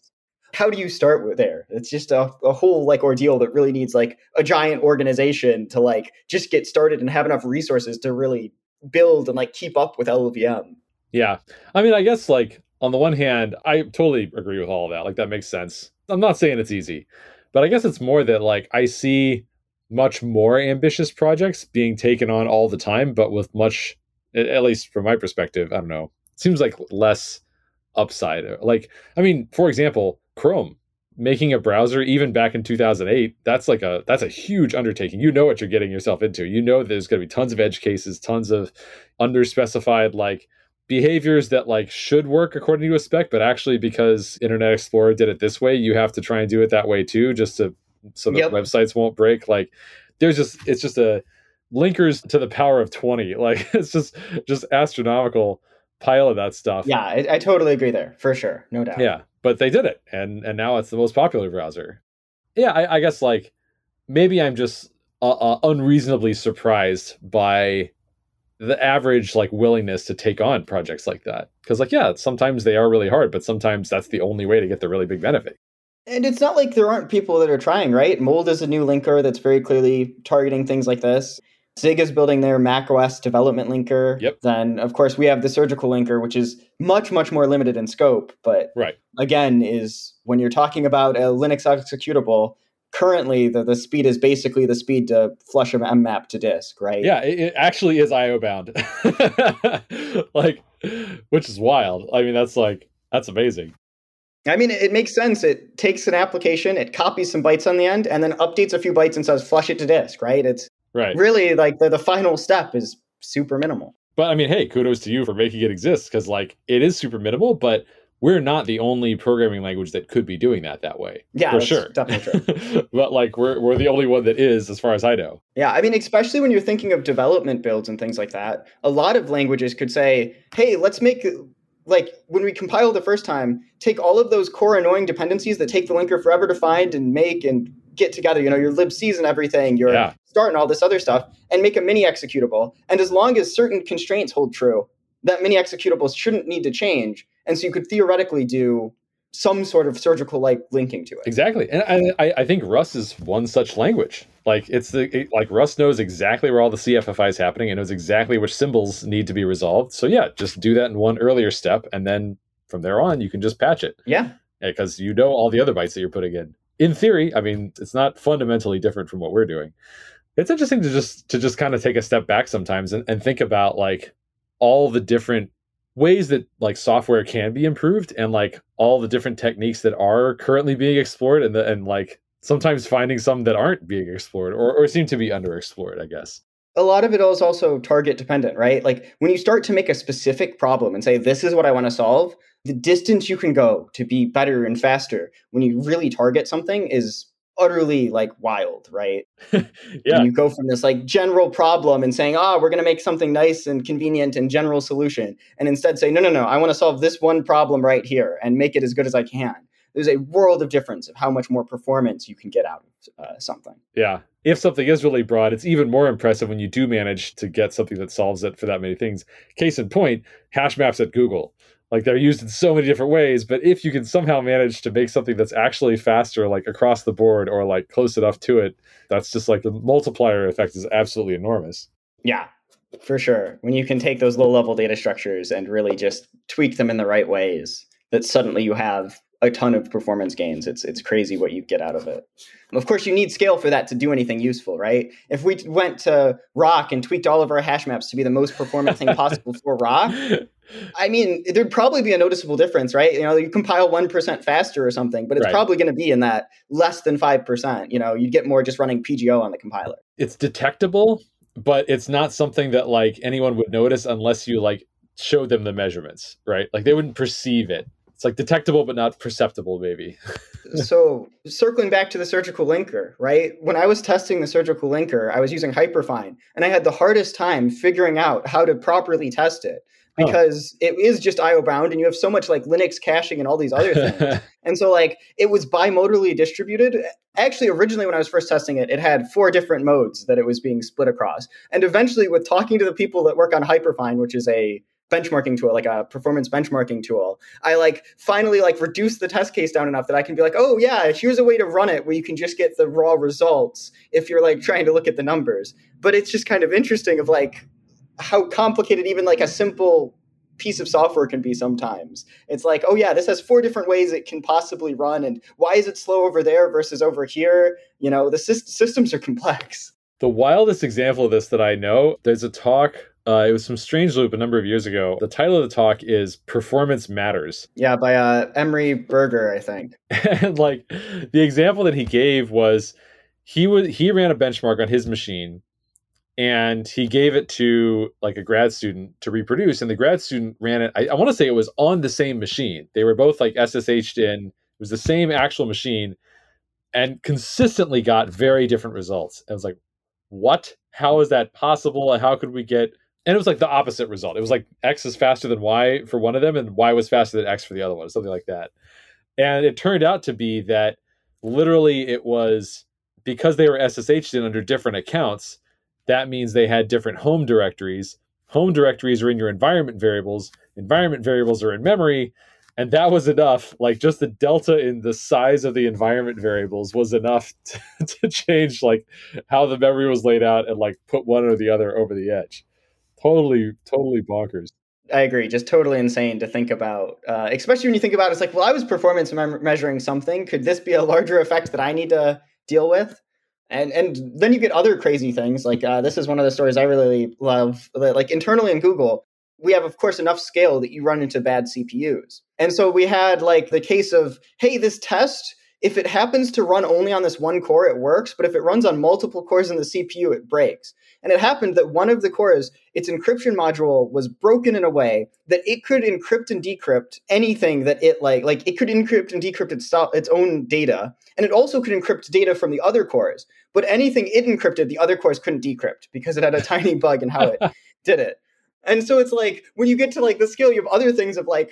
How do you start with there? It's just a, a whole like ordeal that really needs like a giant organization to like just get started and have enough resources to really build and like keep up with LLVM. Yeah. I mean, I guess like on the one hand, I totally agree with all of that. Like that makes sense. I'm not saying it's easy, but I guess it's more that like I see much more ambitious projects being taken on all the time, but with much, at least from my perspective, I don't know, seems like less upside. Like, I mean, for example, Chrome making a browser even back in 2008 that's like a that's a huge undertaking you know what you're getting yourself into you know there's going to be tons of edge cases tons of underspecified like behaviors that like should work according to a spec but actually because internet explorer did it this way you have to try and do it that way too just to so that yep. websites won't break. Like there's just it's just a linkers to the power of 20. Like it's just just astronomical pile of that stuff. Yeah, I, I totally agree there for sure, no doubt. Yeah, but they did it, and and now it's the most popular browser. Yeah, I, I guess like maybe I'm just uh, uh, unreasonably surprised by the average like willingness to take on projects like that because like yeah sometimes they are really hard but sometimes that's the only way to get the really big benefit and it's not like there aren't people that are trying, right? Mold is a new linker that's very clearly targeting things like this. Zig is building their Mac OS development linker. Yep. Then, of course, we have the surgical linker, which is much, much more limited in scope. But right. again, is when you're talking about a Linux executable, currently the, the speed is basically the speed to flush a mmap to disk, right? Yeah, it, it actually is IO bound. like, which is wild. I mean, that's like, that's amazing. I mean, it makes sense. It takes an application, it copies some bytes on the end, and then updates a few bytes and says flush it to disk, right? It's right. really like the, the final step is super minimal. But I mean, hey, kudos to you for making it exist because like it is super minimal, but we're not the only programming language that could be doing that that way. Yeah, for sure, definitely true. but like we're we're the only one that is, as far as I know. Yeah, I mean, especially when you're thinking of development builds and things like that, a lot of languages could say, "Hey, let's make like when we compile the first time, take all of those core annoying dependencies that take the linker forever to find and make and get together, you know, your libcs and everything, your yeah. start and all this other stuff, and make a mini executable. And as long as certain constraints hold true, that mini executable shouldn't need to change. And so you could theoretically do some sort of surgical like linking to it. Exactly, and I, I think Rust is one such language. Like it's the it, like Rust knows exactly where all the CFFI is happening and knows exactly which symbols need to be resolved. So yeah, just do that in one earlier step, and then from there on you can just patch it. Yeah, because you know all the other bytes that you're putting in. In theory, I mean, it's not fundamentally different from what we're doing. It's interesting to just to just kind of take a step back sometimes and, and think about like all the different ways that like software can be improved and like all the different techniques that are currently being explored and the, and like sometimes finding some that aren't being explored or, or seem to be underexplored i guess a lot of it is also target dependent right like when you start to make a specific problem and say this is what i want to solve the distance you can go to be better and faster when you really target something is utterly like wild, right? yeah. And you go from this like general problem and saying, oh, we're going to make something nice and convenient and general solution. And instead say, no, no, no, I want to solve this one problem right here and make it as good as I can. there's a world of difference of how much more performance you can get out of uh, something. Yeah. If something is really broad, it's even more impressive when you do manage to get something that solves it for that many things. Case in point, hash maps at Google. Like they're used in so many different ways, but if you can somehow manage to make something that's actually faster, like across the board or like close enough to it, that's just like the multiplier effect is absolutely enormous. Yeah, for sure. When you can take those low level data structures and really just tweak them in the right ways, that suddenly you have a ton of performance gains. It's it's crazy what you get out of it. Of course, you need scale for that to do anything useful, right? If we went to Roc and tweaked all of our hash maps to be the most performant thing possible for Roc, I mean, there'd probably be a noticeable difference, right? You know, you compile one percent faster or something, but it's right. probably going to be in that less than five percent. You know, you'd get more just running PGO on the compiler. It's detectable, but it's not something that like anyone would notice unless you like show them the measurements, right? Like they wouldn't perceive it. It's like detectable but not perceptible, maybe. so circling back to the surgical linker, right? When I was testing the surgical linker, I was using Hyperfine, and I had the hardest time figuring out how to properly test it because it is just IO bound and you have so much like Linux caching and all these other things. and so like it was bimodally distributed. Actually, originally when I was first testing it, it had four different modes that it was being split across. And eventually with talking to the people that work on Hyperfine, which is a benchmarking tool like a performance benchmarking tool i like finally like reduce the test case down enough that i can be like oh yeah here's a way to run it where you can just get the raw results if you're like trying to look at the numbers but it's just kind of interesting of like how complicated even like a simple piece of software can be sometimes. It's like, oh yeah, this has four different ways it can possibly run, and why is it slow over there versus over here? You know, the sy- systems are complex. The wildest example of this that I know, there's a talk. Uh, it was from Strange Loop a number of years ago. The title of the talk is "Performance Matters." Yeah, by uh, Emery Berger, I think. and like the example that he gave was he was he ran a benchmark on his machine and he gave it to like a grad student to reproduce and the grad student ran it i, I want to say it was on the same machine they were both like ssh'd in it was the same actual machine and consistently got very different results and i was like what how is that possible and how could we get and it was like the opposite result it was like x is faster than y for one of them and y was faster than x for the other one something like that and it turned out to be that literally it was because they were ssh'd in under different accounts that means they had different home directories. Home directories are in your environment variables, environment variables are in memory. And that was enough. Like just the delta in the size of the environment variables was enough to, to change like how the memory was laid out and like put one or the other over the edge. Totally, totally bonkers. I agree. Just totally insane to think about, uh, especially when you think about it, it's like, well, I was performance measuring something. Could this be a larger effect that I need to deal with? and and then you get other crazy things like uh, this is one of the stories i really love like internally in google we have of course enough scale that you run into bad cpus and so we had like the case of hey this test if it happens to run only on this one core, it works. But if it runs on multiple cores in the CPU, it breaks. And it happened that one of the cores, its encryption module was broken in a way that it could encrypt and decrypt anything that it like, like it could encrypt and decrypt its, its own data. And it also could encrypt data from the other cores. But anything it encrypted, the other cores couldn't decrypt because it had a tiny bug in how it did it. And so it's like when you get to like the scale, you have other things of like,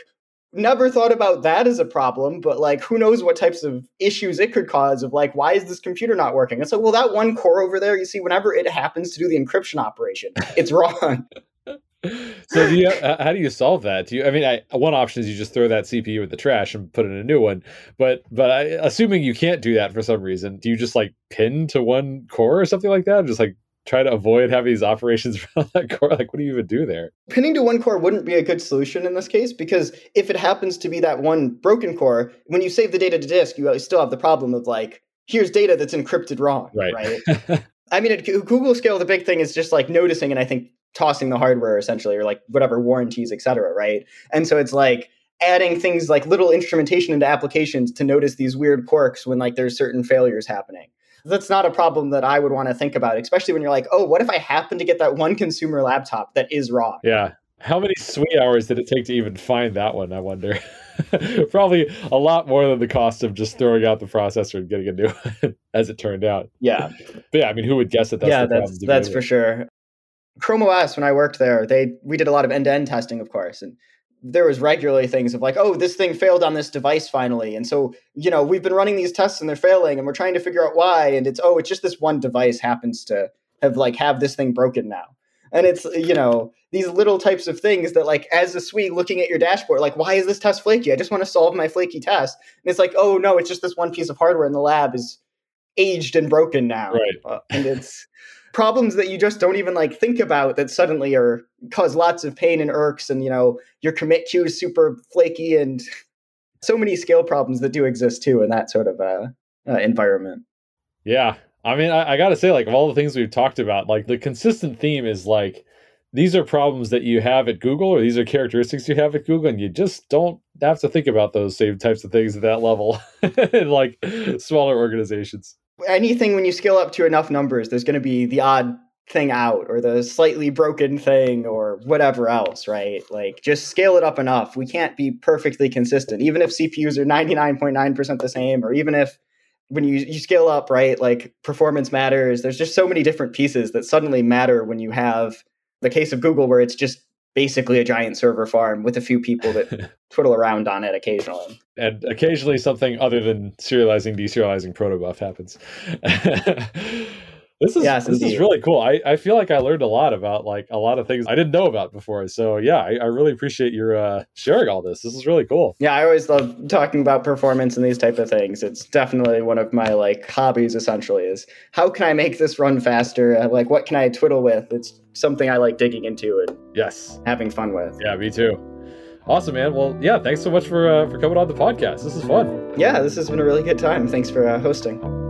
never thought about that as a problem, but like who knows what types of issues it could cause of like why is this computer not working? It's like, well, that one core over there, you see, whenever it happens to do the encryption operation, it's wrong. so do you, how do you solve that? Do you? I mean, I, one option is you just throw that CPU in the trash and put in a new one. But but I, assuming you can't do that for some reason, do you just like pin to one core or something like that? Just like try to avoid having these operations around that core? Like, what do you even do there? Pinning to one core wouldn't be a good solution in this case because if it happens to be that one broken core, when you save the data to disk, you still have the problem of like, here's data that's encrypted wrong. Right. right? I mean, at Google scale, the big thing is just like noticing and I think tossing the hardware essentially, or like whatever warranties, et cetera. Right. And so it's like, adding things like little instrumentation into applications to notice these weird quirks when like there's certain failures happening that's not a problem that I would want to think about, especially when you're like, oh, what if I happen to get that one consumer laptop that is raw? Yeah. How many SWE hours did it take to even find that one? I wonder. Probably a lot more than the cost of just throwing out the processor and getting a new one, as it turned out. Yeah. But yeah, I mean, who would guess that that's yeah, that's, that's for sure. Chrome OS, when I worked there, they we did a lot of end to end testing, of course, and there was regularly things of like, oh, this thing failed on this device finally. And so, you know, we've been running these tests and they're failing and we're trying to figure out why. And it's, oh, it's just this one device happens to have like have this thing broken now. And it's, you know, these little types of things that like as a SWE looking at your dashboard, like, why is this test flaky? I just want to solve my flaky test. And it's like, oh no, it's just this one piece of hardware in the lab is aged and broken now. Right. Uh, and it's problems that you just don't even like think about that suddenly are cause lots of pain and irks and you know your commit queue is super flaky and so many scale problems that do exist too in that sort of uh, uh, environment. Yeah. I mean I, I gotta say like of all the things we've talked about like the consistent theme is like these are problems that you have at google or these are characteristics you have at google and you just don't have to think about those same types of things at that level in like smaller organizations anything when you scale up to enough numbers, there's going to be the odd thing out or the slightly broken thing or whatever else, right? Like just scale it up enough. We can't be perfectly consistent, even if CPUs are 99.9% the same, or even if when you, you scale up, right, like performance matters. There's just so many different pieces that suddenly matter when you have the case of Google where it's just basically a giant server farm with a few people that twiddle around on it occasionally. And occasionally something other than serializing, deserializing protobuf happens. this is yes, this indeed. is really cool. I, I feel like I learned a lot about like a lot of things I didn't know about before. So yeah, I, I really appreciate your uh, sharing all this. This is really cool. Yeah, I always love talking about performance and these type of things. It's definitely one of my like hobbies. Essentially, is how can I make this run faster? Like, what can I twiddle with? It's something I like digging into and yes, having fun with. Yeah, me too. Awesome, man. Well, yeah, thanks so much for uh, for coming on the podcast. This is fun. Yeah, this has been a really good time. Thanks for uh, hosting.